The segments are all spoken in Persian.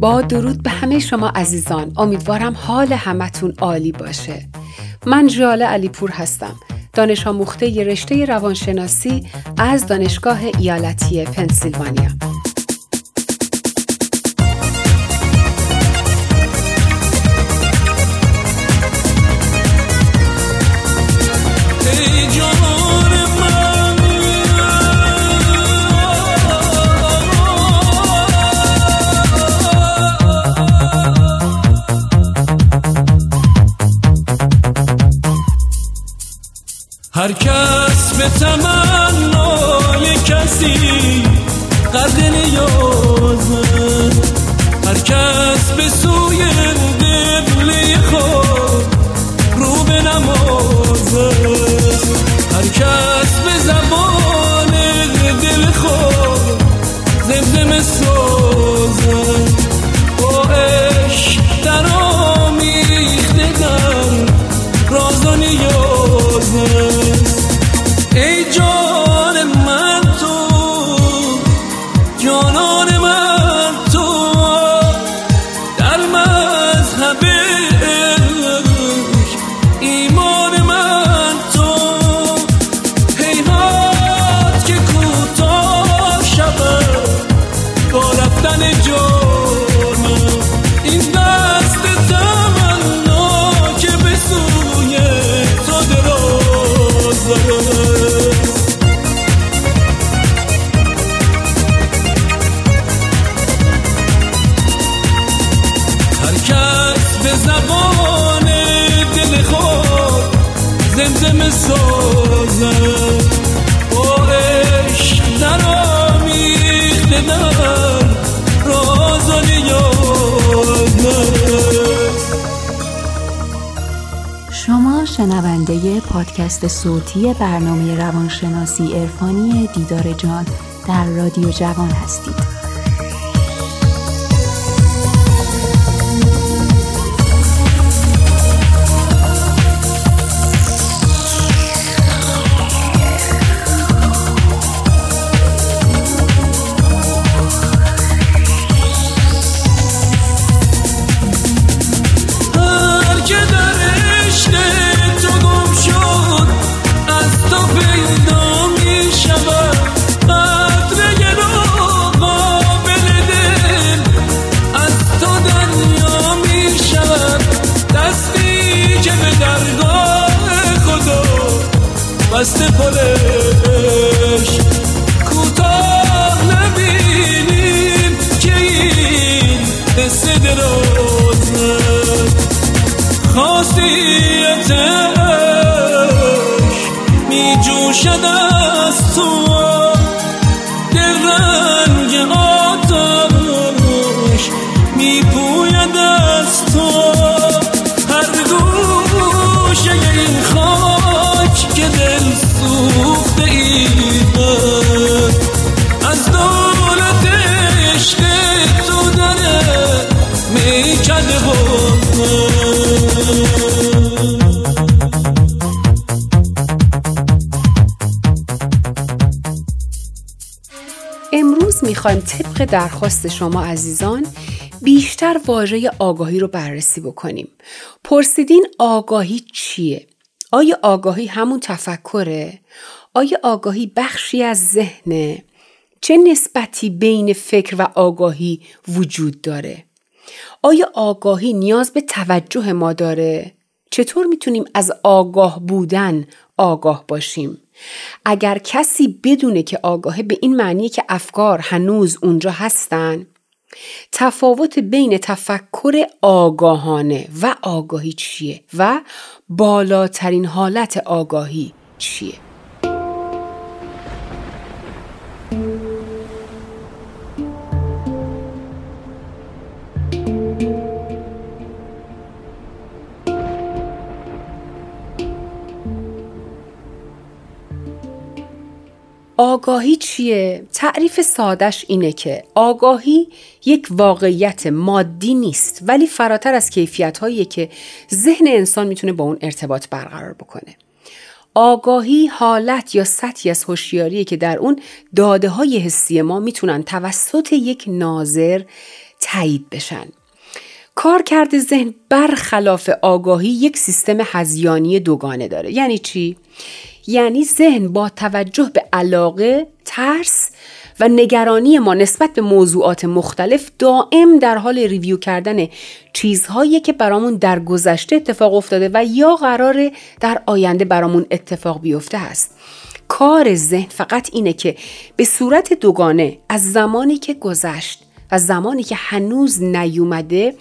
با درود به همه شما عزیزان. امیدوارم حال همتون عالی باشه. من جاله علیپور هستم. دانش آموخته رشته روانشناسی از دانشگاه ایالتی پنسیلوانیا. هر کس به تمنای پادکست صوتی برنامه روانشناسی عرفانی دیدار جان در رادیو جوان هستید. می‌خوایم طبق درخواست شما عزیزان بیشتر واژه آگاهی رو بررسی بکنیم. پرسیدین آگاهی چیه؟ آیا آگاهی همون تفکره؟ آیا آگاهی بخشی از ذهنه؟ چه نسبتی بین فکر و آگاهی وجود داره؟ آیا آگاهی نیاز به توجه ما داره؟ چطور می‌تونیم از آگاه بودن آگاه باشیم؟ اگر کسی بدونه که آگاهه به این معنیه که افکار هنوز اونجا هستن. تفاوت بین تفکر آگاهانه و آگاهی چیه؟ و بالاترین حالت آگاهی چیه؟ آگاهی چیه؟ تعریف سادش اینه که آگاهی یک واقعیت مادی نیست ولی فراتر از کیفیت که ذهن انسان می‌تونه با اون ارتباط برقرار بکنه. آگاهی حالت یا سطحی از هوشیاریه که در اون داده های حسی ما می‌تونن توسط یک ناظر تایید بشن کارکرد ذهن برخلاف آگاهی یک سیستم هزیانی دوگانه داره یعنی چی یعنی ذهن با توجه به علاقه ترس و نگرانی ما نسبت به موضوعات مختلف دائم در حال ریویو کردن چیزهایی که برامون در گذشته اتفاق افتاده و یا قراره در آینده برامون اتفاق بیفته است. کار ذهن فقط اینه که به صورت دوگانه از زمانی که گذشت و زمانی که هنوز نیومده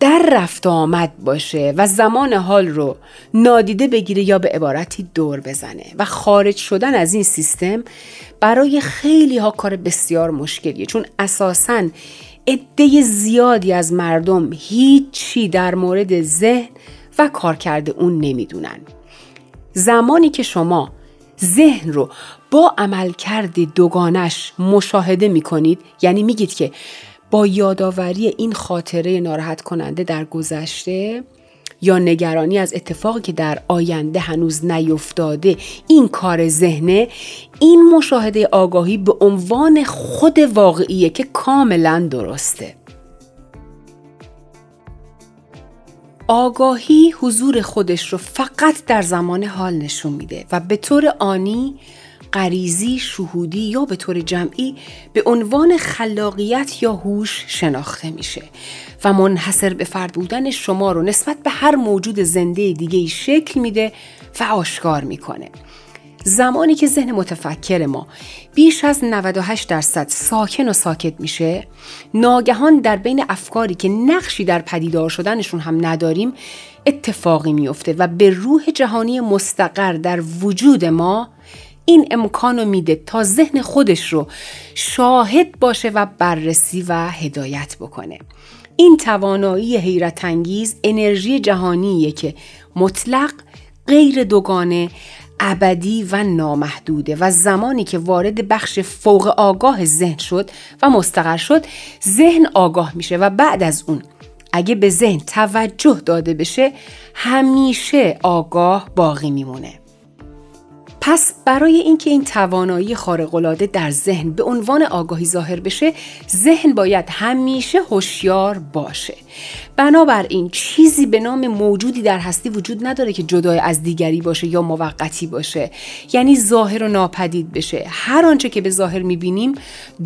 در رفت آمد باشه و زمان حال رو نادیده بگیره یا به عبارتی دور بزنه و خارج شدن از این سیستم برای خیلی ها کار بسیار مشکلیه. چون اساساً عده زیادی از مردم هیچی در مورد ذهن و کارکرد اون نمی‌دونن. زمانی که شما ذهن رو با عملکرد دوگانش مشاهده می‌کنید یعنی میگید که با یادآوری این خاطره ناراحت کننده در گذشته یا نگرانی از اتفاقی که در آینده هنوز نیفتاده این کار ذهنه این مشاهده آگاهی به عنوان خود واقعیه که کاملا درسته. آگاهی حضور خودش رو فقط در زمان حال نشون میده و به طور آنی غریزی شهودی یا به طور جمعی به عنوان خلاقیت یا هوش شناخته میشه و منحصر به فرد بودن شما رو نسبت به هر موجود زنده دیگه شکل میده و آشکار می‌کنه. زمانی که ذهن متفکر ما بیش از 98 درصد ساکن و ساکت میشه ناگهان در بین افکاری که نقشی در پدیدار شدنشون هم نداریم اتفاقی میفته و به روح جهانی مستقر در وجود ما این امکان رو میده تا ذهن خودش رو شاهد باشه و بررسی و هدایت بکنه. این توانایی حیرت انگیز انرژی جهانیه که مطلق غیر دوگانه ابدی و نامحدوده و زمانی که وارد بخش فوق آگاه ذهن شد و مستقر شد ذهن آگاه میشه و بعد از اون اگه به ذهن توجه داده بشه همیشه آگاه باقی میمونه. پس برای اینکه این توانایی خارق‌العاده در ذهن به عنوان آگاهی ظاهر بشه ذهن باید همیشه هوشیار باشه. بنابراین چیزی به نام موجودی در هستی وجود نداره که جدای از دیگری باشه یا موقتی باشه. یعنی ظاهر و ناپدید بشه. هر آنچه که به ظاهر می‌بینیم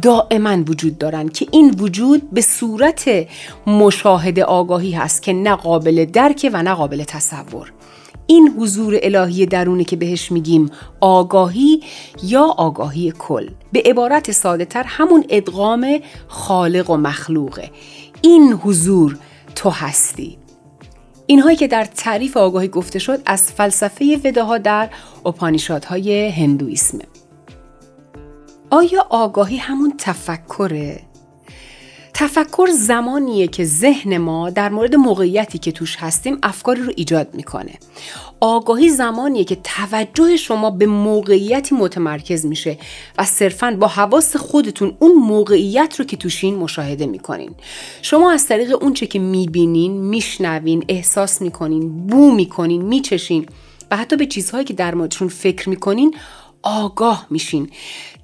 دائما وجود دارن که این وجود به صورت مشاهده آگاهی هست که نه قابل درک و نه قابل تصور. این حضور الهی درونه که بهش میگیم آگاهی یا آگاهی کل. به عبارت ساده تر همون ادغام خالق و مخلوقه. این حضور تو هستی. اینهایی که در تعریف آگاهی گفته شد از فلسفه وداها در اپانیشادهای هندویسمه آیا آگاهی همون تفکره؟ تفکر زمانیه که ذهن ما در مورد موقعیتی که توش هستیم افکاری رو ایجاد می‌کنه. آگاهی زمانیه که توجه شما به موقعیتی متمرکز میشه و صرفا با حواس خودتون اون موقعیت رو که توشین مشاهده می‌کنین. شما از طریق اون چه که می‌بینین میشنوین احساس می‌کنین بو می‌کنین میچشین و حتی به چیزهایی که در موردشون فکر می‌کنین آگاه میشین.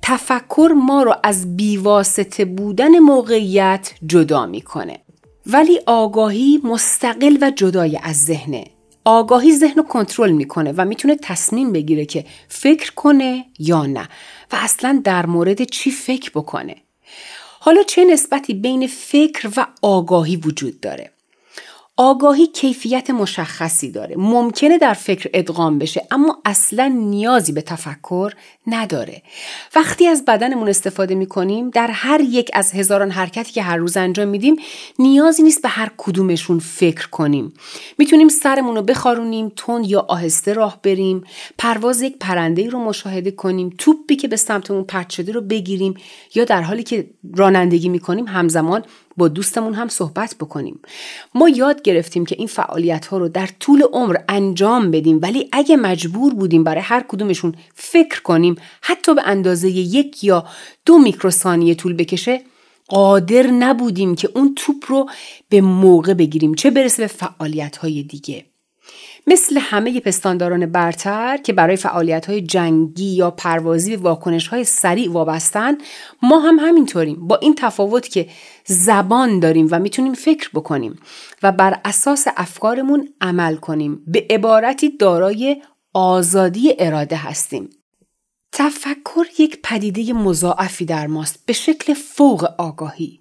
تفکر ما رو از بیواسطه بودن موقعیت جدا می‌کنه. ولی آگاهی مستقل و جدای از ذهنه. آگاهی ذهن رو کنترل می‌کنه و می‌تونه تصمیم بگیره که فکر کنه یا نه و اصلا در مورد چی فکر بکنه. حالا چه نسبتی بین فکر و آگاهی وجود داره؟ آگاهی کیفیت مشخصی داره. ممکنه در فکر ادغام بشه اما اصلا نیازی به تفکر نداره. وقتی از بدنمون استفاده می‌کنیم در هر یک از هزاران حرکتی که هر روز انجام میدیم نیازی نیست به هر کدومشون فکر کنیم. می‌تونیم سرمون رو بخارونیم تون یا آهسته راه بریم پرواز یک پرنده رو مشاهده کنیم توپی که به سمتمون پرت شده رو بگیریم یا در حالی که رانندگی می‌کنیم همزمان با دوستمون هم صحبت بکنیم. ما یاد گرفتیم که این فعالیت ها رو در طول عمر انجام بدیم ولی اگه مجبور بودیم برای هر کدومشون فکر کنیم حتی به اندازه یک یا دو میکروثانیه طول بکشه قادر نبودیم که اون توپ رو به موقع بگیریم چه برسه به فعالیت های دیگه. مثل همه پستانداران برتر که برای فعالیت های جنگی یا پروازی به واکنش های سریع وابستن ما هم همینطوریم. با این تفاوت که زبان داریم و می‌تونیم فکر بکنیم و بر اساس افکارمون عمل کنیم. به عبارتی دارای آزادی اراده هستیم. تفکر یک پدیده مضاعفی در ماست به شکل فوق آگاهی.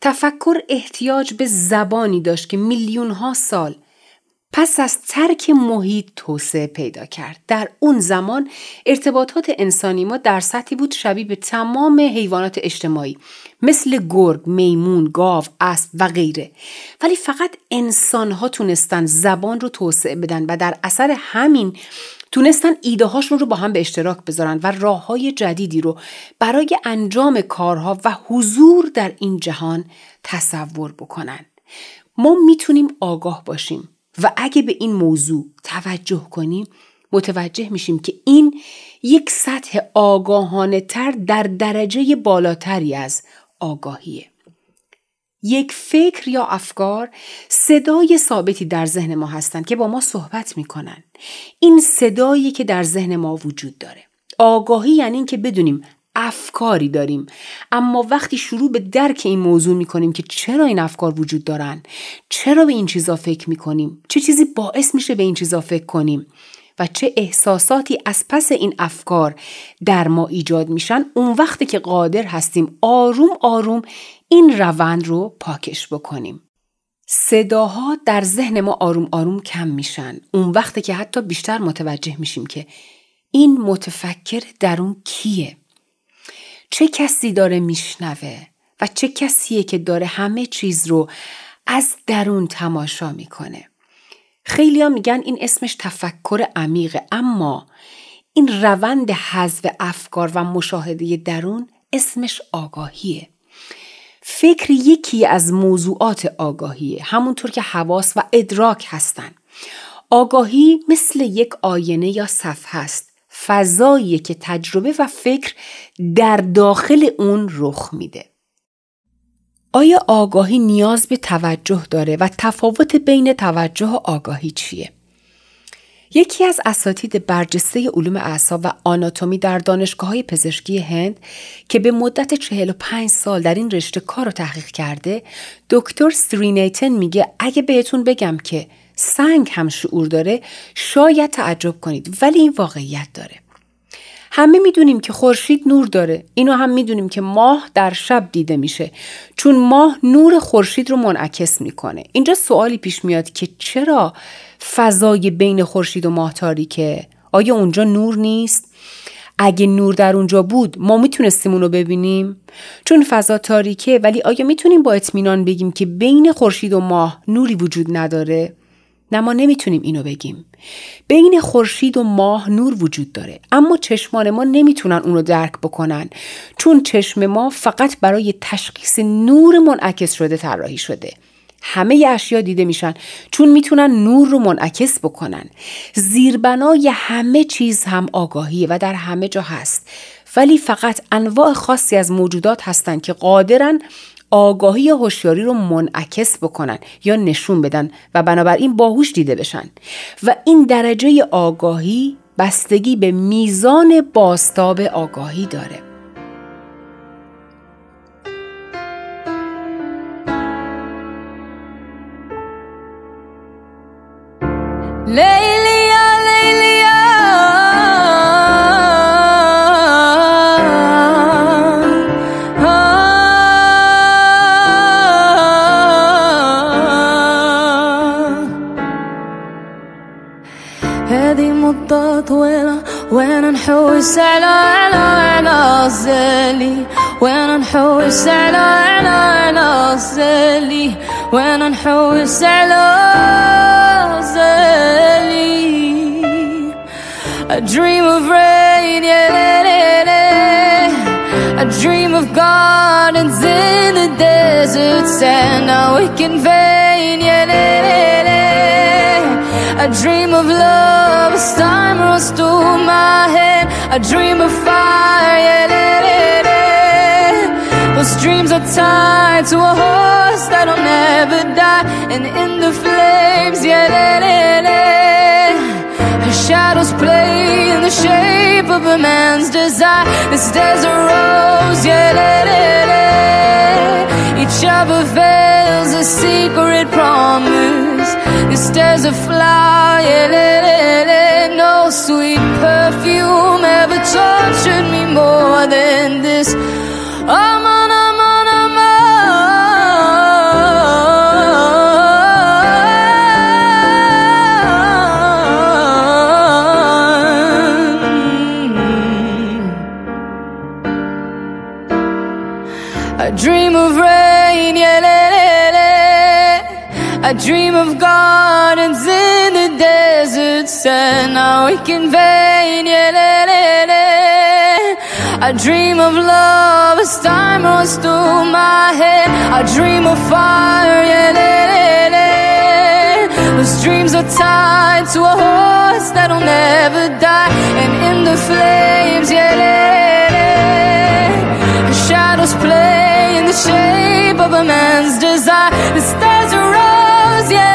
تفکر احتیاج به زبانی داشت که میلیون ها سال پس از ترک محیط توسعه پیدا کرد. در اون زمان ارتباطات انسانی ما در سطحی بود شبیه به تمام حیوانات اجتماعی مثل گرگ، میمون، گاو، اسب و غیره. ولی فقط انسان ها تونستن زبان رو توسعه بدن و در اثر همین تونستن ایده هاشون رو با هم به اشتراک بذارن و راه های جدیدی رو برای انجام کارها و حضور در این جهان تصور بکنن. ما می‌تونیم آگاه باشیم و اگه به این موضوع توجه کنیم متوجه میشیم که این یک سطح آگاهانه تر در درجه بالاتری از آگاهیه. یک فکر یا افکار صدای ثابتی در ذهن ما هستند که با ما صحبت می‌کنن. این صدایی که در ذهن ما وجود داره. آگاهی یعنی این که بدونیم افکاری داریم. اما وقتی شروع به درک این موضوع می‌کنیم که چرا این افکار وجود دارن چرا به این چیزا فکر می‌کنیم چه چیزی باعث میشه به این چیزا فکر کنیم و چه احساساتی از پس این افکار در ما ایجاد میشن اون وقتی که قادر هستیم آروم آروم این روند رو پاکش بکنیم. صداها در ذهن ما آروم آروم کم میشن. اون وقتی که حتی بیشتر متوجه میشیم که این متفکر درون کیه. چه کسی داره میشنوه و چه کسیه که داره همه چیز رو از درون تماشا می‌کنه. خیلی ها میگن این اسمش تفکر عمیقه اما این روند حذف افکار و مشاهده درون اسمش آگاهیه. فکر یکی از موضوعات آگاهیه همونطور که حواس و ادراک هستن. آگاهی مثل یک آینه یا صفحه است. فضایی که تجربه و فکر در داخل اون رخ میده. آیا آگاهی نیاز به توجه داره و تفاوت بین توجه و آگاهی چیه؟ یکی از اساتید برجسته علوم اعصاب و آناتومی در دانشگاه های پزشکی هند که به مدت 45 سال در این رشته کار رو تحقیق کرده دکتر سترینیتن میگه اگه بهتون بگم که سنگ هم شعور داره شاید تعجب کنید ولی این واقعیت داره. همه می‌دونیم که خورشید نور داره. اینو هم می‌دونیم که ماه در شب دیده میشه. چون ماه نور خورشید رو منعکس می‌کنه. اینجا سوالی پیش میاد که چرا فضای بین خورشید و ماه تاریکه؟ آیا اونجا نور نیست؟ اگه نور در اونجا بود ما می‌تونستیم اونو ببینیم؟ چون فضا تاریکه ولی آیا می‌تونیم با اطمینان بگیم که بین خورشید و ماه نوری وجود نداره؟ نه ما نمی‌تونیم اینو بگیم. بین خورشید و ماه نور وجود داره. اما چشمان ما نمی‌تونن اونو درک بکنن. چون چشم ما فقط برای تشخیص نور منعکس شده طراحی شده. همه اشیا دیده میشن. چون می‌تونن نور رو منعکس بکنن. زیربنای همه چیز هم آگاهیه و در همه جا هست. ولی فقط انواع خاصی از موجودات هستند که قادرن آگاهی یا هوشیاری رو منعکس بکنن یا نشون بدن و بنابراین باهوش دیده بشن. و این درجه آگاهی بستگی به میزان باستاب آگاهی داره. نحوس على على على الزلي وين نحوس على على على الزلي وين نحوس على الزلي A dream of rain, yeah, A dream of gardens in the desert sand. Now we can vain, yeah, A dream of love as time runs through my head. a dream of fire. Those dreams are tied to a horse that'll never die, and in the flames, yeah, yeah. shadows play in the shape of a man's desire. This there's a rose, yeah, each other veils a secret promise. This there's a flower, yeah, no sweet perfume more than this. I'm on, I'm on, I'm on. I dream of rain, yeah, le, le, le. I dream of gardens in the desert sand. Now we can vain, yeah. I dream of love as time runs through my head. I dream of fire, yeah, le, le. Those dreams are tied to a horse that'll never die, and in the flames, yeah, le. The shadows play in the shape of a man's desire. The stars are rose, yeah.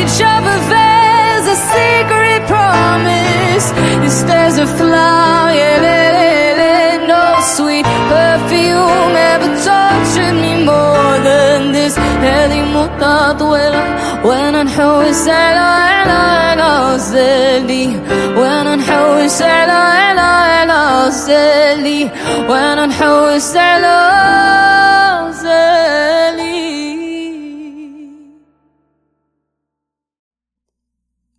Each a veils a secret promise. This there's a flower, yeah, le, le, le. No sweet perfume ever tortured me more than this. هذه مدة طويلة وأنا نحوس على على على زلي وأنا نحوس على على على زلي وأنا نحوس على زلي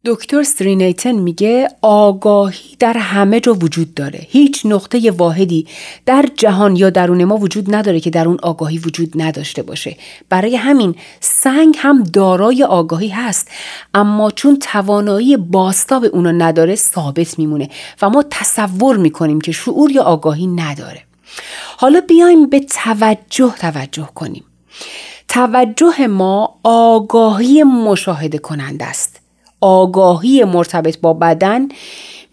دکتر سرینیتن میگه آگاهی در همه جا وجود داره. هیچ نقطه واحدی در جهان یا درون ما وجود نداره که در اون آگاهی وجود نداشته باشه. برای همین سنگ هم دارای آگاهی هست اما چون توانایی باستاب اونو نداره ثابت میمونه و ما تصور می‌کنیم که شعور یا آگاهی نداره. حالا بیایم به توجه توجه کنیم. توجه ما آگاهی مشاهده کننده است. آگاهی مرتبط با بدن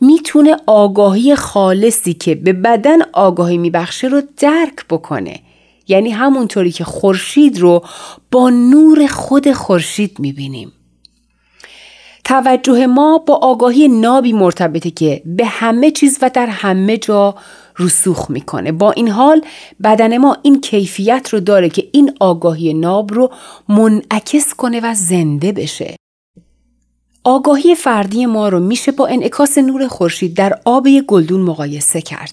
می‌تونه آگاهی خالصی که به بدن آگاهی میبخشه رو درک بکنه. یعنی همونطوری که خورشید رو با نور خود خورشید می‌بینیم. توجه ما با آگاهی نابی مرتبطه که به همه چیز و در همه جا رسوخ می‌کنه. با این حال بدن ما این کیفیت رو داره که این آگاهی ناب رو منعکس کنه و زنده بشه. آگاهی فردی ما رو میشه با انعکاس نور خورشید در آب گلدون مقایسه کرد.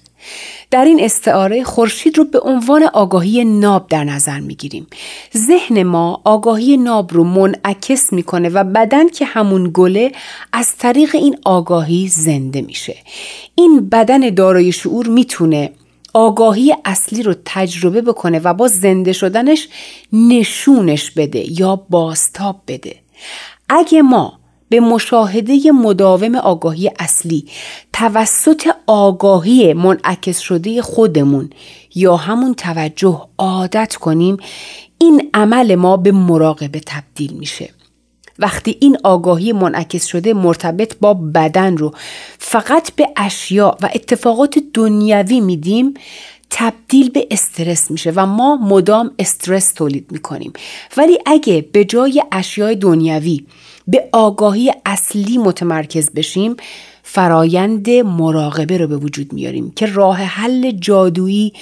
در این استعاره خورشید رو به عنوان آگاهی ناب در نظر می‌گیریم. ذهن ما آگاهی ناب رو منعکس می‌کنه و بدن که همون گله از طریق این آگاهی زنده میشه. این بدن دارای شعور می‌تونه آگاهی اصلی رو تجربه بکنه و با زنده شدنش نشونش بده یا باستاب بده. اگه ما به مشاهده مداوم آگاهی اصلی توسط آگاهی منعکس شده خودمون یا همون توجه عادت کنیم این عمل ما به مراقبه تبدیل میشه. وقتی این آگاهی منعکس شده مرتبط با بدن رو فقط به اشیا و اتفاقات دنیوی میدیم تبدیل به استرس میشه و ما مدام استرس تولید می‌کنیم. ولی اگه به جای اشیای دنیوی به آگاهی اصلی متمرکز بشیم فرایند مراقبه رو به وجود میاریم که راه حل جادویی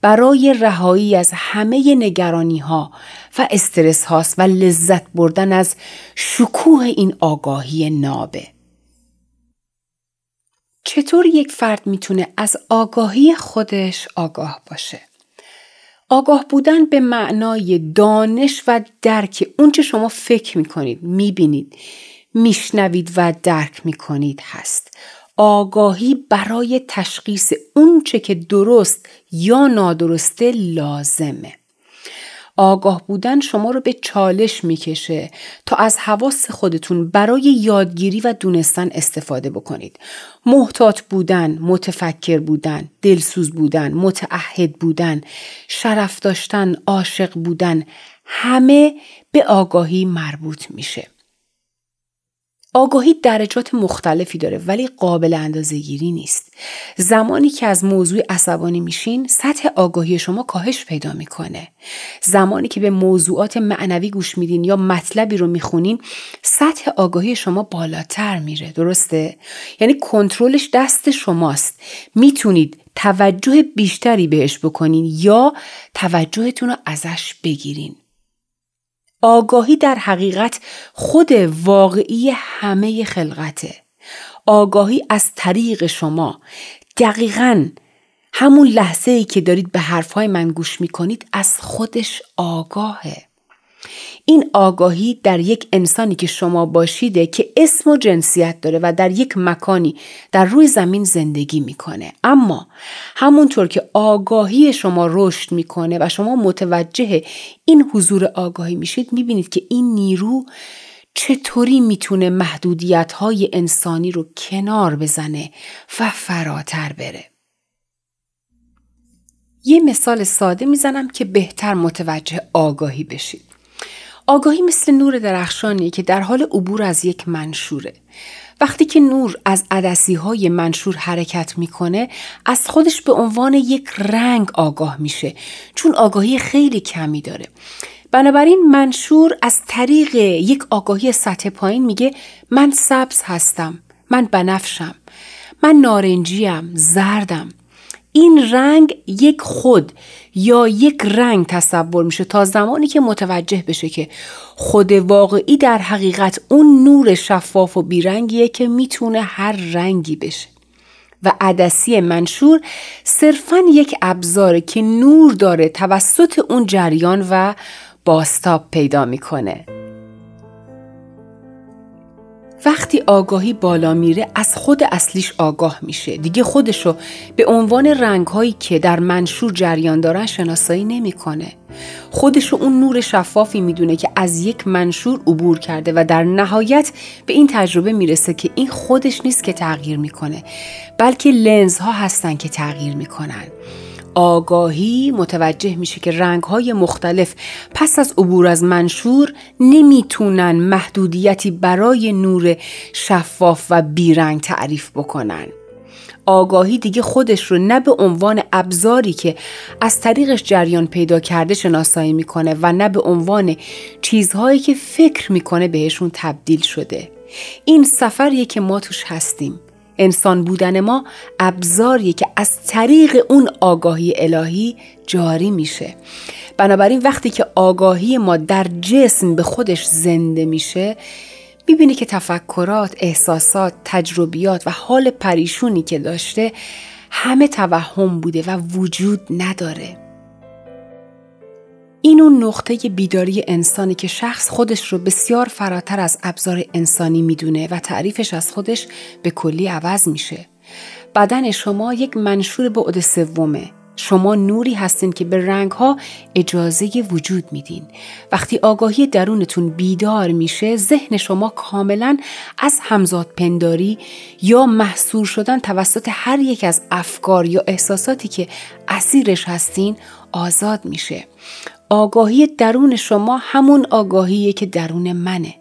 برای رهایی از همه نگرانی ها و استرس هاست و لذت بردن از شکوه این آگاهی نابه. چطور یک فرد می‌تونه از آگاهی خودش آگاه باشه؟ آگاه بودن به معنای دانش و درک اونچه شما فکر می‌کنید، می‌بینید، میشنوید و درک می‌کنید هست. آگاهی برای تشخیص اونچه که درست یا نادرسته لازمه. آگاه بودن شما رو به چالش می‌کشه تا از حواس خودتون برای یادگیری و دونستن استفاده بکنید. محتاط بودن، متفکر بودن، دلسوز بودن، متعهد بودن، شرف داشتن، عاشق بودن، همه به آگاهی مربوط میشه. آگاهی درجات مختلفی داره ولی قابل اندازه گیری نیست. زمانی که از موضوع عصبانی میشین سطح آگاهی شما کاهش پیدا می‌کنه. زمانی که به موضوعات معنوی گوش میدین یا مطلبی رو می‌خونین سطح آگاهی شما بالاتر میره. درسته؟ یعنی کنترلش دست شماست. می‌تونید توجه بیشتری بهش بکنین یا توجهتون رو ازش بگیرین. آگاهی در حقیقت خود واقعی همه خلقته. آگاهی از طریق شما. دقیقا همون لحظه ای که دارید به حرفهای من گوش می‌کنید از خودش آگاهه. این آگاهی در یک انسانی که شما باشیده که اسم و جنسیت داره و در یک مکانی در روی زمین زندگی می‌کنه. اما همونطور که آگاهی شما رشد می‌کنه و شما متوجه این حضور آگاهی میشید می‌بینید که این نیرو چطوری می‌تونه محدودیت های انسانی رو کنار بزنه و فراتر بره. یه مثال ساده می‌زنم که بهتر متوجه آگاهی بشید. آگاهی مثل نور درخشانی که در حال عبور از یک منشوره. وقتی که نور از عدسی های منشور حرکت می‌کنه از خودش به عنوان یک رنگ آگاه میشه چون آگاهی خیلی کمی داره بنابراین منشور از طریق یک آگاهی سطح پایین میگه من سبز هستم من بنفشم من نارنجیم زردم. این رنگ یک خود یا یک رنگ تصور میشه تا زمانی که متوجه بشه که خود واقعی در حقیقت اون نور شفاف و بیرنگیه که می‌تونه هر رنگی بشه. و عدسی منشور صرفا یک ابزاره که نور داره توسط اون جریان و باستاب پیدا می‌کنه. وقتی آگاهی بالا میره از خود اصلیش آگاه میشه. دیگه خودشو به عنوان رنگ هایی که در منشور جریان دارن شناسایی نمی‌کنه. خودشو اون نور شفافی می‌دونه که از یک منشور عبور کرده و در نهایت به این تجربه می‌رسه که این خودش نیست که تغییر می‌کنه بلکه لنز ها هستن که تغییر می‌کنن. آگاهی متوجه میشه که رنگهای مختلف پس از عبور از منشور نمی‌تونن محدودیتی برای نور شفاف و بیرنگ تعریف بکنن. آگاهی دیگه خودش رو نه به عنوان ابزاری که از طریقش جریان پیدا کرده شناسایی می‌کنه و نه به عنوان چیزهایی که فکر می‌کنه بهشون تبدیل شده. این سفریه که ما توش هستیم. انسان بودن ما ابزاریه که از طریق اون آگاهی الهی جاری میشه. بنابراین وقتی که آگاهی ما در جسم به خودش زنده میشه می‌بینی که تفکرات، احساسات، تجربیات و حال پریشونی که داشته همه توهم بوده و وجود نداره. این اون نقطه بیداری انسانی که شخص خودش رو بسیار فراتر از ابزار انسانی می‌دونه و تعریفش از خودش به کلی عوض میشه. بدن شما یک منشور بعد سومه. شما نوری هستین که به رنگها اجازه وجود میدین. وقتی آگاهی درونتون بیدار میشه ذهن شما کاملا از همزاد پنداری یا محصور شدن توسط هر یک از افکار یا احساساتی که اسیرش هستین آزاد میشه. آگاهی درون شما همون آگاهیه که درون منه.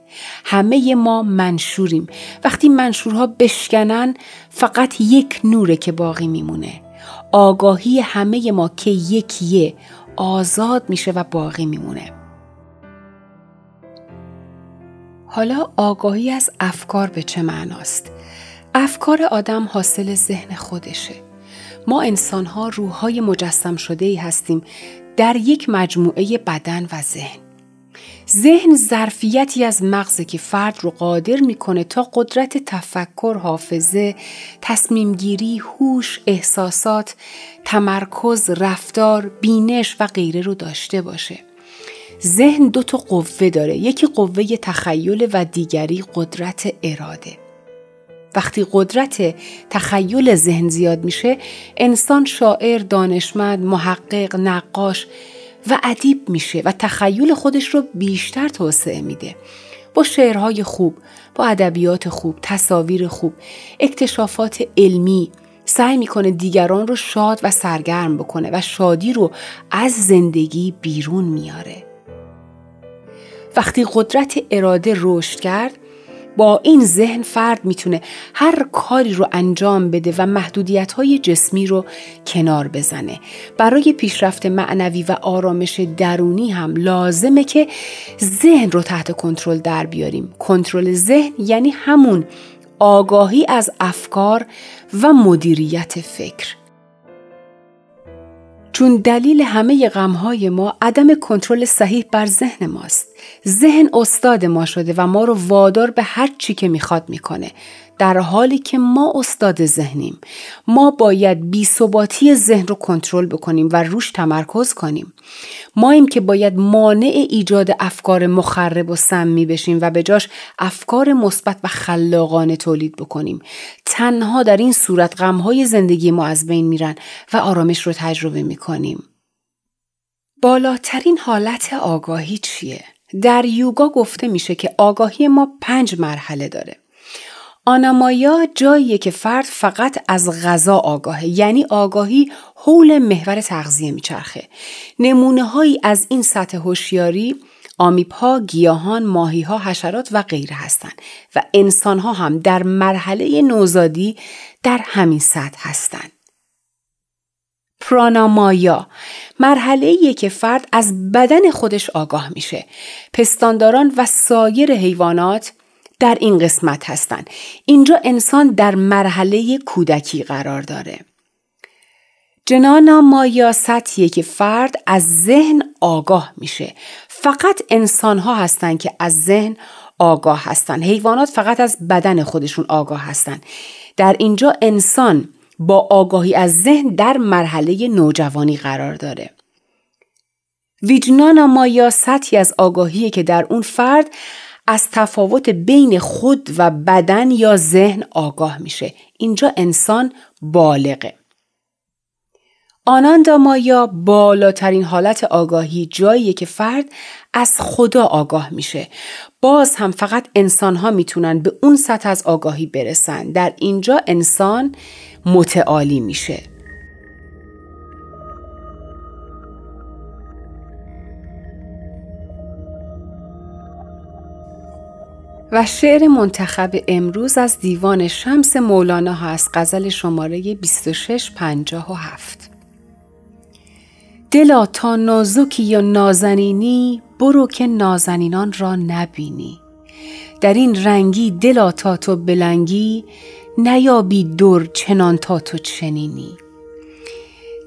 همه ما منشوریم. وقتی منشورها بشکنن فقط یک نوره که باقی میمونه. آگاهی همه ما که یکیه آزاد میشه و باقی میمونه. حالا آگاهی از افکار به چه معناست؟ افکار آدم حاصل ذهن خودشه. ما انسان ها روحای مجسم شده ای هستیم در یک مجموعه بدن و ذهن ذهن ظرفیتی از مغزه که فرد رو قادر می‌کنه تا قدرت تفکر، حافظه، تصمیمگیری، هوش، احساسات، تمرکز، رفتار، بینش و غیره رو داشته باشه. ذهن دو تا قوه داره یکی قوه تخیل و دیگری قدرت اراده وقتی قدرت تخیل ذهن زیاد میشه انسان شاعر، دانشمند، محقق، نقاش و ادیب میشه و تخیل خودش رو بیشتر توسعه میده با شعرهای خوب، با ادبیات خوب، تصاویر خوب، اکتشافات علمی سعی می‌کنه دیگران رو شاد و سرگرم بکنه و شادی رو از زندگی بیرون میاره. وقتی قدرت اراده رشد کرد با این ذهن فرد می‌تونه هر کاری رو انجام بده و محدودیت های جسمی رو کنار بزنه. برای پیشرفت معنوی و آرامش درونی هم لازمه که ذهن رو تحت کنترل در بیاریم. کنترل ذهن یعنی همون آگاهی از افکار و مدیریت فکر. چون دلیل همه غمهای ما عدم کنترل صحیح بر ذهن ماست. ذهن استاد ما شده و ما رو وادار به هر چی که می‌خواد می‌کنه. در حالی که ما استاد ذهنیم ما باید بیثباتی ذهن رو کنترل بکنیم و روش تمرکز کنیم ماییم که باید مانع ایجاد افکار مخرب و سمی بشیم و به جاش افکار مثبت و خلاقانه تولید بکنیم تنها در این صورت غمهای زندگی ما از بین میرن و آرامش رو تجربه می‌کنیم بالاترین حالت آگاهی چیه؟ در یوگا گفته میشه که آگاهی ما پنج مرحله داره. آنامایا جاییه که فرد فقط از غذا آگاهه یعنی آگاهی حول محور تغذیه میچرخه نمونه هایی از این سطح هوشیاری آمیب ها، گیاهان، ماهی ها، حشرات و غیره هستند و انسان ها هم در مرحله نوزادی در همین سطح هستند. پرانامایا مرحله که فرد از بدن خودش آگاه میشه. پستانداران و سایر حیوانات در این قسمت هستند. اینجا انسان در مرحله کودکی قرار داره. جنانا مایا سطحیه که فرد از ذهن آگاه میشه. فقط انسان ها هستن که از ذهن آگاه هستن. حیوانات فقط از بدن خودشون آگاه هستن. در اینجا انسان با آگاهی از ذهن در مرحله نوجوانی قرار داره. ویجنانا مایا سطحی از آگاهی که در اون فرد از تفاوت بین خود و بدن یا ذهن آگاه میشه. اینجا انسان بالغه. آناندا مایا بالاترین حالت آگاهی جاییه که فرد از خدا آگاه میشه. باز هم فقط انسان ها می‌تونن به اون سطح از آگاهی برسن. در اینجا انسان متعالی میشه. و شعر منتخب امروز از دیوان شمس مولانا هست غزل شماره 2657 دلا تا نازکی یا نازنینی برو که نازنینان را نبینی. در این رنگی دلا تا تو بلنگی نیابی دور چنان تا تو چنینی.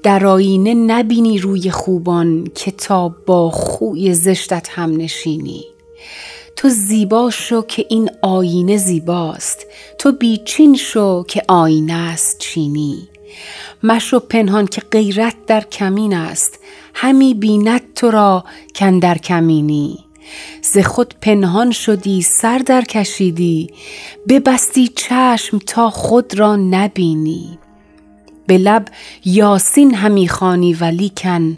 در آینه نبینی روی خوبان که تا با خوی زشتت هم نشینی. تو زیبا شو که این آینه زیباست. تو بیچین شو که آینه است چینی. مشو پنهان که غیرت در کمین است. همی بیند تو را کن در کمینی. ز خود پنهان شدی سر در کشیدی. ببستی چشم تا خود را نبینی. به لب یاسین همی خانی ولیکن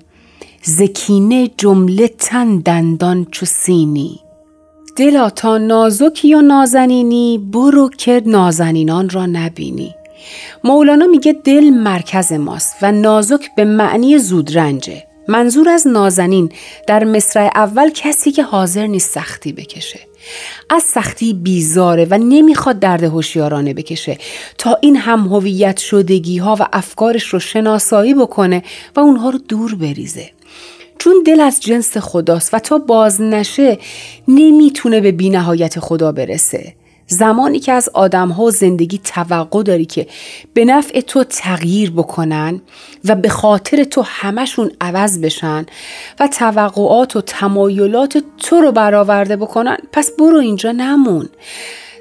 زکینه جمله تن دندان چو سینی. دلا تا نازکی و نازنینی برو که نازنینان را نبینی. مولانا میگه دل مرکز ماست و نازک به معنی زودرنجه. منظور از نازنین در مصرع اول کسی که حاضر نیست سختی بکشه. از سختی بیزاره و نمی‌خواد درد هوشیارانه بکشه. تا این هم هویت شدگی ها و افکارش رو شناسایی بکنه و اونها رو دور بریزه. چون دل از جنس خداست و تا باز نشه نمی‌تونه به بینهایت خدا برسه. زمانی که از آدم ها زندگی توقع داری که به نفع تو تغییر بکنن و به خاطر تو همشون عوض بشن و توقعات و تمایلات تو رو برآورده بکنن پس برو اینجا نمون.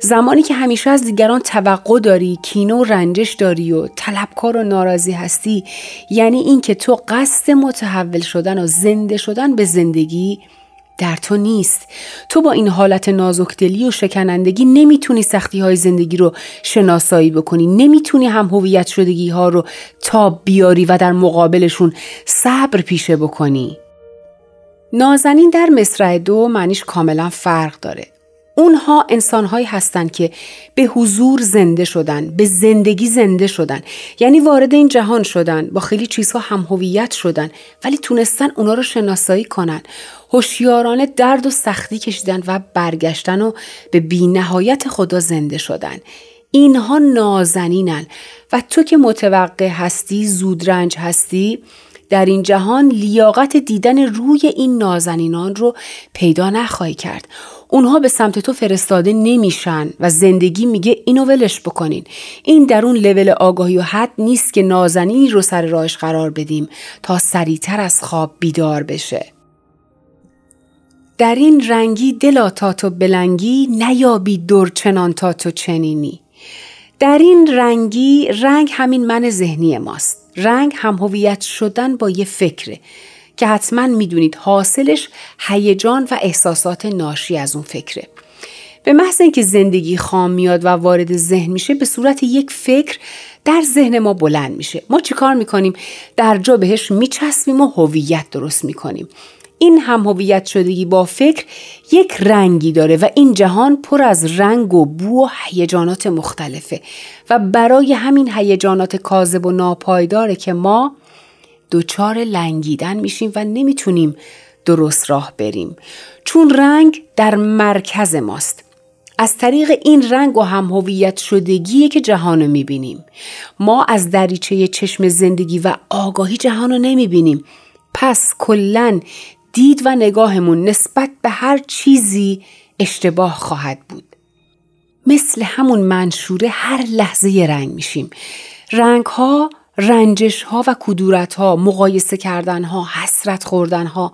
زمانی که همیشه از دیگران توقع داری کینه و رنجش داری و طلبکار و ناراضی هستی یعنی اینکه تو قصد متحول شدن و زنده شدن به زندگی در تو نیست. تو با این حالت نازکدلی و شکنندگی نمی‌تونی سختی های زندگی رو شناسایی بکنی. نمی‌تونی هم هویت شدگی ها رو تا بیاری و در مقابلشون صبر پیشه بکنی. نازنین در مصرع دو معنیش کاملا فرق داره. اونها انسانهایی هستند که به حضور زنده شدن به زندگی زنده شدن. یعنی وارد این جهان شدن با خیلی چیزها هم هویت شدن ولی تونستن اونا رو شناسایی کنن. هوشیارانه درد و سختی کشیدن و برگشتن و به بینهایت خدا زنده شدن. اینها نازنینن. و تو که متوقع هستی زودرنج هستی در این جهان لیاقت دیدن روی این نازنینان رو پیدا نخواهی کرد. اونها به سمت تو فرستاده نمیشن و زندگی میگه اینو ولش بکنین. این در اون لول آگاهی و حد نیست که نازنینی رو سر راهش قرار بدیم تا سریعتر از خواب بیدار بشه. در این رنگی دلا تا تو بلنگی نیابی دور چنان تا تو چنینی. در این رنگی رنگ همین من ذهنی ماست. رنگ هم هویت شدن با یه فکره. که حتما می‌دونید حاصلش هیجان و احساسات ناشی از اون فکره. به محض اینکه زندگی خام میاد و وارد ذهن میشه به صورت یک فکر در ذهن ما بلند میشه. ما چیکار می‌کنیم؟ در جا بهش میچسبیم و هویت درست می‌کنیم. این هم هویت شدگی با فکر یک رنگی داره و این جهان پر از رنگ و بو و هیجانات مختلفه. و برای همین هیجانات کاذب و ناپایداره که ما دچار لنگیدن میشیم و نمی‌تونیم درست راه بریم. چون رنگ در مرکز ماست. از طریق این رنگ و هم هویت شدگیه که جهان رو می‌بینیم. ما از دریچه چشم زندگی و آگاهی جهان رو نمی‌بینیم. پس کلا دید و نگاهمون نسبت به هر چیزی اشتباه خواهد بود. مثل همون منشوره هر لحظه رنگ میشیم. رنگ ها رنجش ها و کدورت ها مقایسه کردن ها حسرت خوردن ها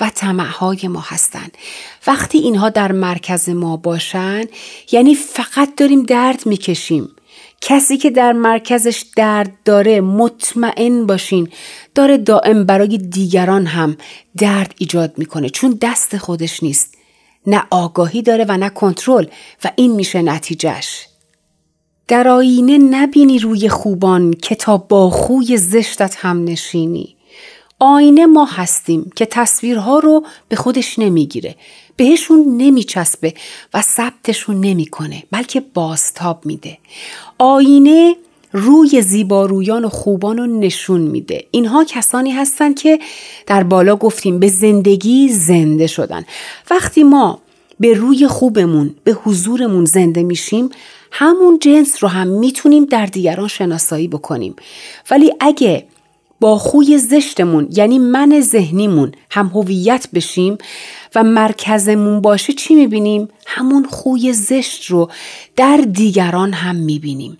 و های ما هستند. وقتی اینها در مرکز ما باشن یعنی فقط داریم درد می‌کشیم. کسی که در مرکزش درد داره مطمئن باشین داره دائم برای دیگران هم درد ایجاد می‌کنه چون دست خودش نیست. نه آگاهی داره و نه کنترل و این میشه نتیجهش در آینه نبینی روی خوبان که تا با خوی زشتت هم نشینی. آینه ما هستیم که تصویرها رو به خودش نمی‌گیره بهشون نمیچسبه و ثبتشون نمی‌کنه بلکه بازتاب میده. آینه روی زیبارویان و خوبان رو نشون میده. اینها کسانی هستند که در بالا گفتیم به زندگی زنده شدن. وقتی ما به روی خوبمون به حضورمون زنده میشیم همون جنس رو هم می‌تونیم در دیگران شناسایی بکنیم. ولی اگه با خوی زشتمون یعنی من ذهنیمون هم هویت بشیم و مرکزمون باشه چی می‌بینیم؟ همون خوی زشت رو در دیگران هم می‌بینیم.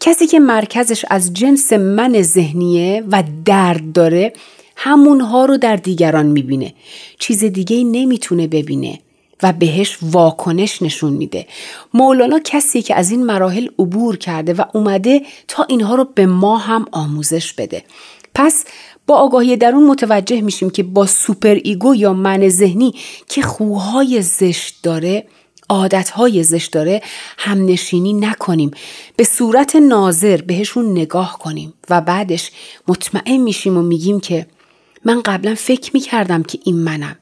کسی که مرکزش از جنس من ذهنیه و درد داره همونها رو در دیگران می‌بینه. چیز دیگه نمی‌تونه ببینه. و بهش واکنش نشون میده. مولانا کسی که از این مراحل عبور کرده و اومده تا اینها رو به ما هم آموزش بده. پس با آگاهی درون متوجه میشیم که با superego یا من ذهنی که خوهای زشت داره عادتهای زشت داره هم نشینی نکنیم. به صورت ناظر بهشون نگاه کنیم و بعدش مطمئن میشیم و میگیم که من قبلا فکر می‌کردم که این منم.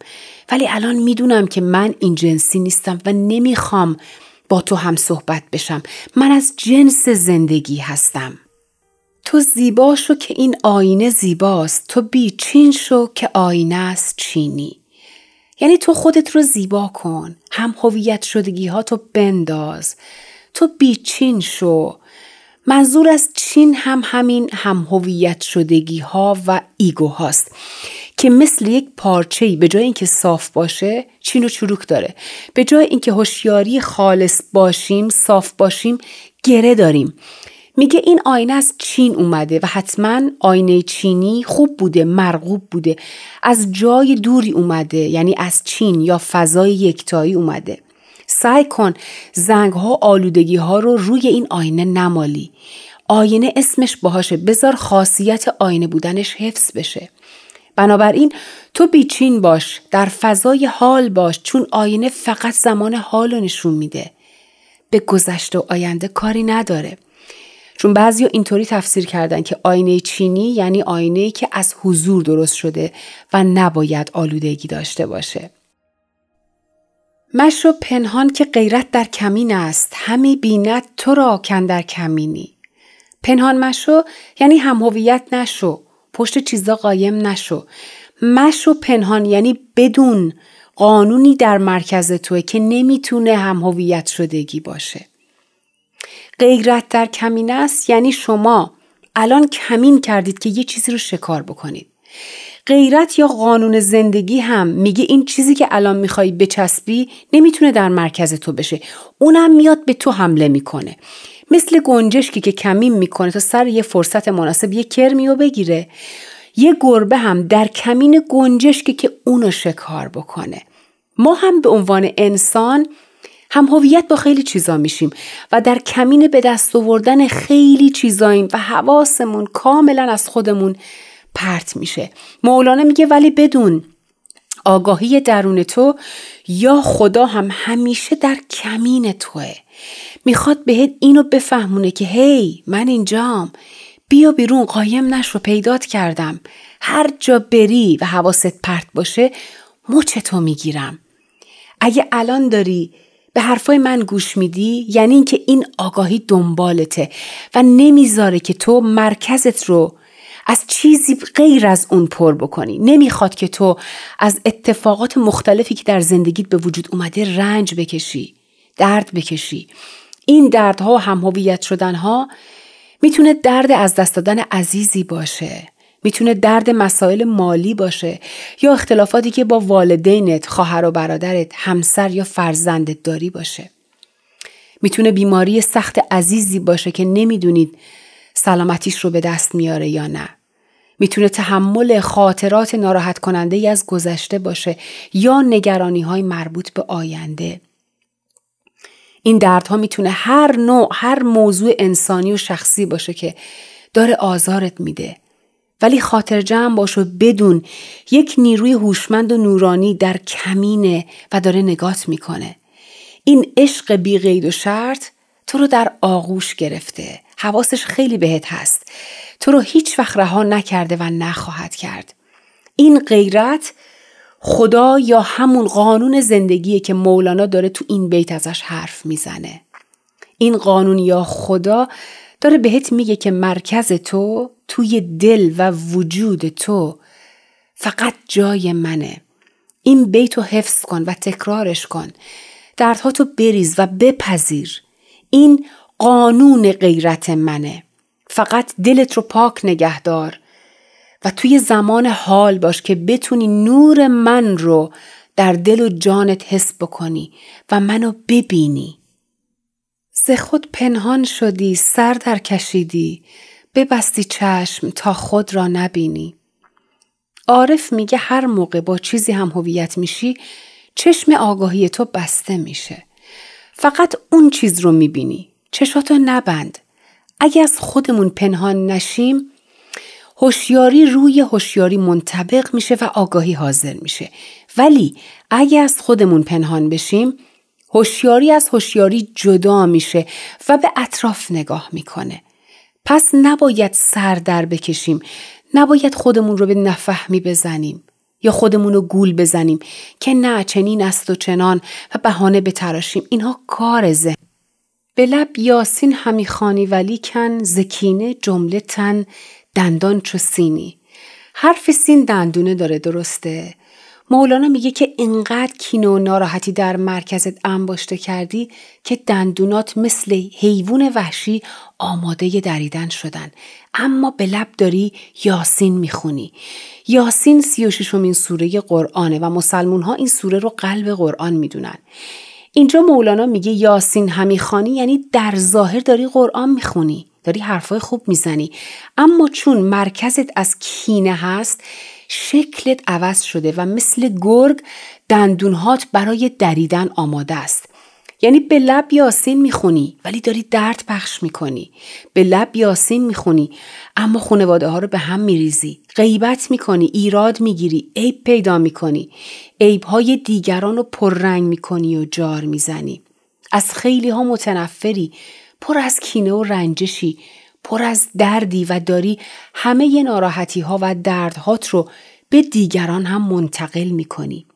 ولی الان می‌دونم که من این جنسی نیستم و نمی‌خوام با تو هم صحبت بشم. من از جنس زندگی هستم. تو زیبا شو که این آینه زیباست. تو بیچین شو که آینه است چینی. یعنی تو خودت رو زیبا کن. هم هویت شدگی ها تو بنداز. تو بی‌چین شو منظور از چین هم همین هم هویت شدگی ها و ego هاست. که مثل یک پارچه به جای اینکه صاف باشه چین و چروک داره. به جای اینکه هوشیاری خالص باشیم صاف باشیم گره داریم. میگه این آینه از چین اومده و حتما آینه چینی خوب بوده مرغوب بوده. از جای دوری اومده یعنی از چین یا فضای یکتایی اومده. سعی کن زنگ ها آلودگی ها رو روی این آینه نمالی. آینه اسمش باهاشه. بذار خاصیت آینه بودنش حفظ بشه. بنابراین تو بیچین باش در فضای حال باش چون آینه فقط زمان حال رو نشون میده. به گذشته و آینده کاری نداره. چون بعضی اینطوری تفسیر کردن که آینه چینی یعنی آینه که از حضور درست شده و نباید آلودگی داشته باشه. مشو پنهان که غیرت در کمین است همی بیند تو را کن در کمینی. پنهان مشو یعنی هم هویت نشو. پشت چیزا قایم نشو. مشو پنهان یعنی بدون قانونی در مرکز توه که نمی‌تونه هم هویت شدگی باشه. غیرت در کمین است یعنی شما الان کمین کردید که یه چیزی رو شکار بکنید. غیرت یا قانون زندگی هم میگه این چیزی که الان می‌خوای بچسبی نمی‌تونه در مرکز تو بشه. اونم میاد به تو حمله می‌کنه. مثل گنجشکی که کمین می‌کنه تا سر یه فرصت مناسب یه کرمی رو بگیره. یه گربه هم در کمین گنجشکی که اونو شکار بکنه. ما هم به عنوان انسان هم هویت با خیلی چیزا میشیم و در کمین به دست آوردن خیلی چیزاییم و حواسمون کاملا از خودمون پرت میشه. مولانا میگه ولی بدون آگاهی درون تو یا خدا هم همیشه در کمین توه. می‌خواد بهت اینو بفهمونه که هی من اینجام. بیا بیرون قایم نش رو پیدات کردم. هر جا بری و حواست پرت باشه مچ تو می‌گیرم. اگه الان داری به حرفای من گوش میدی یعنی اینکه این آگاهی دنبالته و نمی‌ذاره که تو مرکزت رو از چیزی غیر از اون پر بکنی. نمی‌خواد که تو از اتفاقات مختلفی که در زندگیت به وجود اومده رنج بکشی. درد بکشی این دردها و هم هویت شدنها می‌تونه درد از دست دادن عزیزی باشه می‌تونه درد مسائل مالی باشه یا اختلافاتی که با والدینت، خواهر و برادرت، همسر یا فرزندت داری باشه. می‌تونه بیماری سخت عزیزی باشه که نمی‌دونید سلامتیش رو به دست میاره یا نه. می‌تونه تحمل خاطرات ناراحت کننده ای از گذشته باشه یا نگرانی های مربوط به آینده. این دردها می‌تونه هر نوع هر موضوع انسانی و شخصی باشه که داره آزارت میده. ولی خاطر جمع باش و بدون یک نیروی هوشمند و نورانی در کمینه و داره نگات می‌کنه. این عشق بی قید و شرط تو رو در آغوش گرفته. حواسش خیلی بهت هست. تو رو هیچ وقت رها نکرده و نخواهد کرد. این غیرت خدا یا همون قانون زندگیه که مولانا داره تو این بیت ازش حرف می‌زنه. این قانون یا خدا داره بهت میگه که مرکز تو توی دل و وجود تو فقط جای منه. این بیت رو حفظ کن و تکرارش کن. دردها تو بریز و بپذیر. این قانون غیرت منه. فقط دلت رو پاک نگه دار و توی زمان حال باش که بتونی نور من رو در دل و جانت حس بکنی و منو ببینی. ز خود پنهان شدی سر در کشیدی ببستی چشم تا خود را نبینی. عارف میگه هر موقع با چیزی هم هویت میشی چشم آگاهی تو بسته میشه. فقط اون چیز رو می‌بینی چشاتو نبند. اگه از خودمون پنهان نشیم هوشیاری روی هوشیاری منطبق میشه و آگاهی حاضر میشه. ولی اگه از خودمون پنهان بشیم هوشیاری از هوشیاری جدا میشه و به اطراف نگاه می‌کنه. پس نباید سر در بکشیم. نباید خودمون رو به نفهمی بزنیم یا خودمون رو گول بزنیم که نه چنین است و چنان و بهانه بتراشیم. اینها کار ذهن. به لب یاسین همی خانی ولی کن زکینه جمله تن دندان چو سینی. حرف سین دندونه داره درسته؟ مولانا میگه که اینقدر کینه و ناراحتی در مرکزت انباشته کردی که دندونات مثل حیوان وحشی آماده دریدن شدن. اما به لب داری یاسین می‌خونی. یاسین سی و ششمین سوره قرآنه و مسلمون ها این سوره رو قلب قرآن می‌دونن. اینجا مولانا میگه یاسین همیخانی یعنی در ظاهر داری قرآن می‌خونی. داری حرفای خوب می‌زنی. اما چون مرکزت از کینه هست شکلت عوض شده و مثل گرگ دندونهات برای دریدن آماده است. یعنی به لب یاسین می‌خونی ولی داری درد پخش می‌کنی. به لب یاسین می‌خونی اما خانواده ها رو به هم میریزی. غیبت می‌کنی ایراد می‌گیری عیب پیدا می‌کنی. عیب های دیگران رو پررنگ می‌کنی و جار می‌زنی. از خیلی ها متنفری. پر از کینه و رنجشی پر از دردی و داری همه ناراحتی ها و دردهات رو به دیگران هم منتقل می کنی.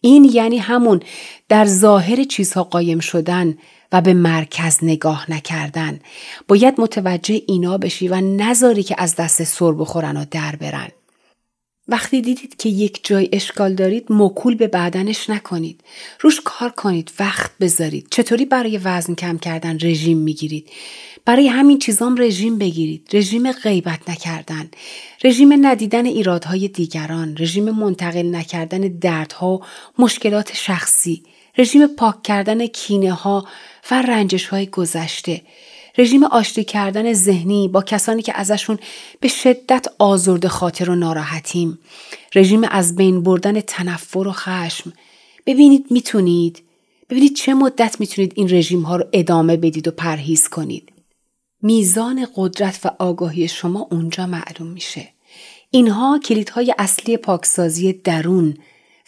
این یعنی همون در ظاهر چیزها قایم شدن و به مرکز نگاه نکردن باید متوجه اینا بشی و نذاری که از دست سر بخورن و در برن وقتی دیدید که یک جای اشکال دارید مکول به بدنش نکنید. روش کار کنید وقت بذارید. چطوری برای وزن کم کردن رژیم می‌گیرید؟ برای همین چیزام رژیم بگیرید. رژیم غیبت نکردن. رژیم ندیدن ایرادهای دیگران. رژیم منتقل نکردن دردها مشکلات شخصی. رژیم پاک کردن کینه ها و رنجش های گذشته. رژیم آشتی کردن ذهنی با کسانی که ازشون به شدت آزرد خاطر و ناراحتیم. رژیم از بین بردن تنفر و خشم. ببینید می‌تونید. ببینید چه مدت می‌تونید این رژیم ها رو ادامه بدید و پرهیز کنید. میزان قدرت و آگاهی شما اونجا معلوم میشه. اینها کلیدهای اصلی پاکسازی درون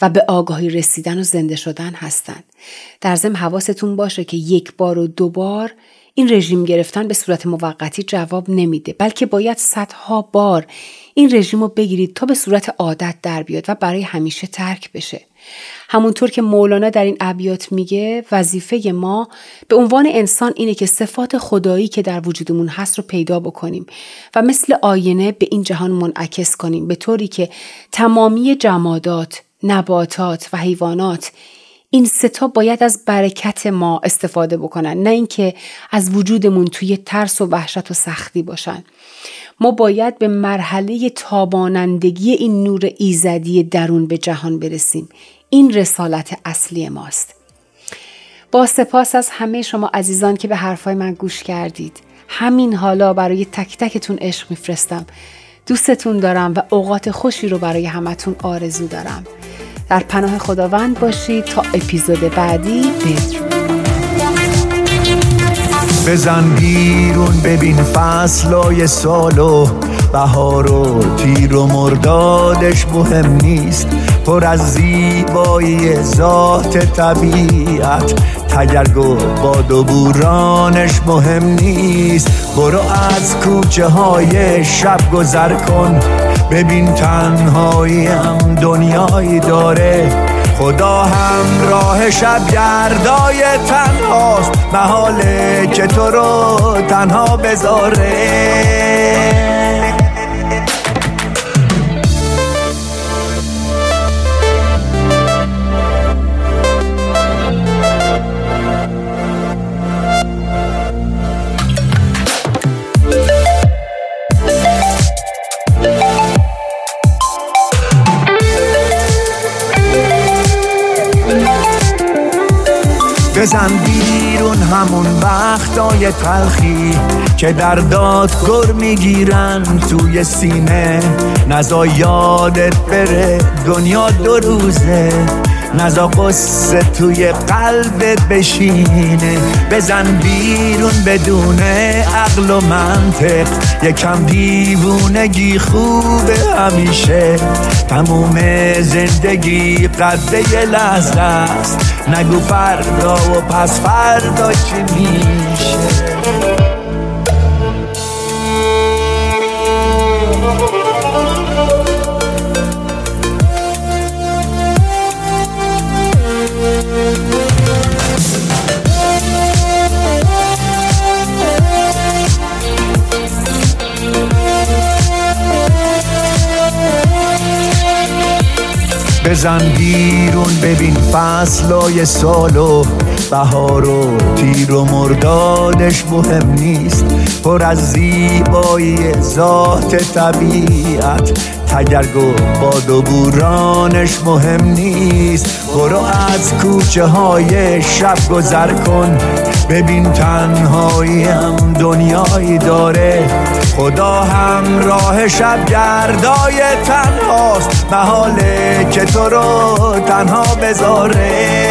و به آگاهی رسیدن و زنده شدن هستند. در ضمن حواستون باشه که یک بار و دو بار این رژیم گرفتن به صورت موقتی جواب نمیده بلکه باید صدها بار این رژیم رو بگیرید تا به صورت عادت در بیاد و برای همیشه ترک بشه. همونطور که مولانا در این ابیات میگه وظیفه ما به عنوان انسان اینه که صفات خدایی که در وجودمون هست رو پیدا بکنیم و مثل آینه به این جهان منعکس کنیم به طوری که تمامی جمادات نباتات و حیوانات این ستا باید از برکت ما استفاده بکنن نه اینکه از وجودمون توی ترس و وحشت و سختی باشن. ما باید به مرحله تابانندگی این نور ایزدی درون به جهان برسیم. این رسالت اصلی ماست. با سپاس از همه شما عزیزان که به حرفای من گوش کردید. همین حالا برای تک تکتون عشق میفرستم. دوستتون دارم و اوقات خوشی رو برای همتون آرزو دارم. در پناه خداوند باشید. تا اپیزود بعدی بدرود. بزن بیرون ببین فصلای سال و بهار و تیر و مردادش مهم نیست. پر از زیبایی ذات طبیعت. تگرگ و باد و بورانش مهم نیست. برو از کوچه های شب گذر کن. ببین تنهایی هم دنیایی داره. خدا هم راه شب گردای تنهاست. محاله که تو رو تنها بذاره. بزن بیرون همون وقتای تلخی که در داد گر می‌گیرن توی سینه. نزا یادت بره دنیا دو روزه. نزا قصه توی قلبت بشینه. بزن بیرون بدون عقل و منطق. یکم دیوونگی خوبه همیشه. تموم زندگی قده یه لحظه است. نگو فردا و پس فردا چی میشه؟ بزن بیرون ببین فصلای سال و بهار و تیر و مردادش مهم نیست. پر از زیبایی ذات طبیعت. تگرگ و باد و بورانش مهم نیست. برو از کوچه های شب گذر کن. ببین تنهایی هم دنیایی داره. خدا هم راه شب گردای تنهاست. محاله که تو رو تنها بذاره.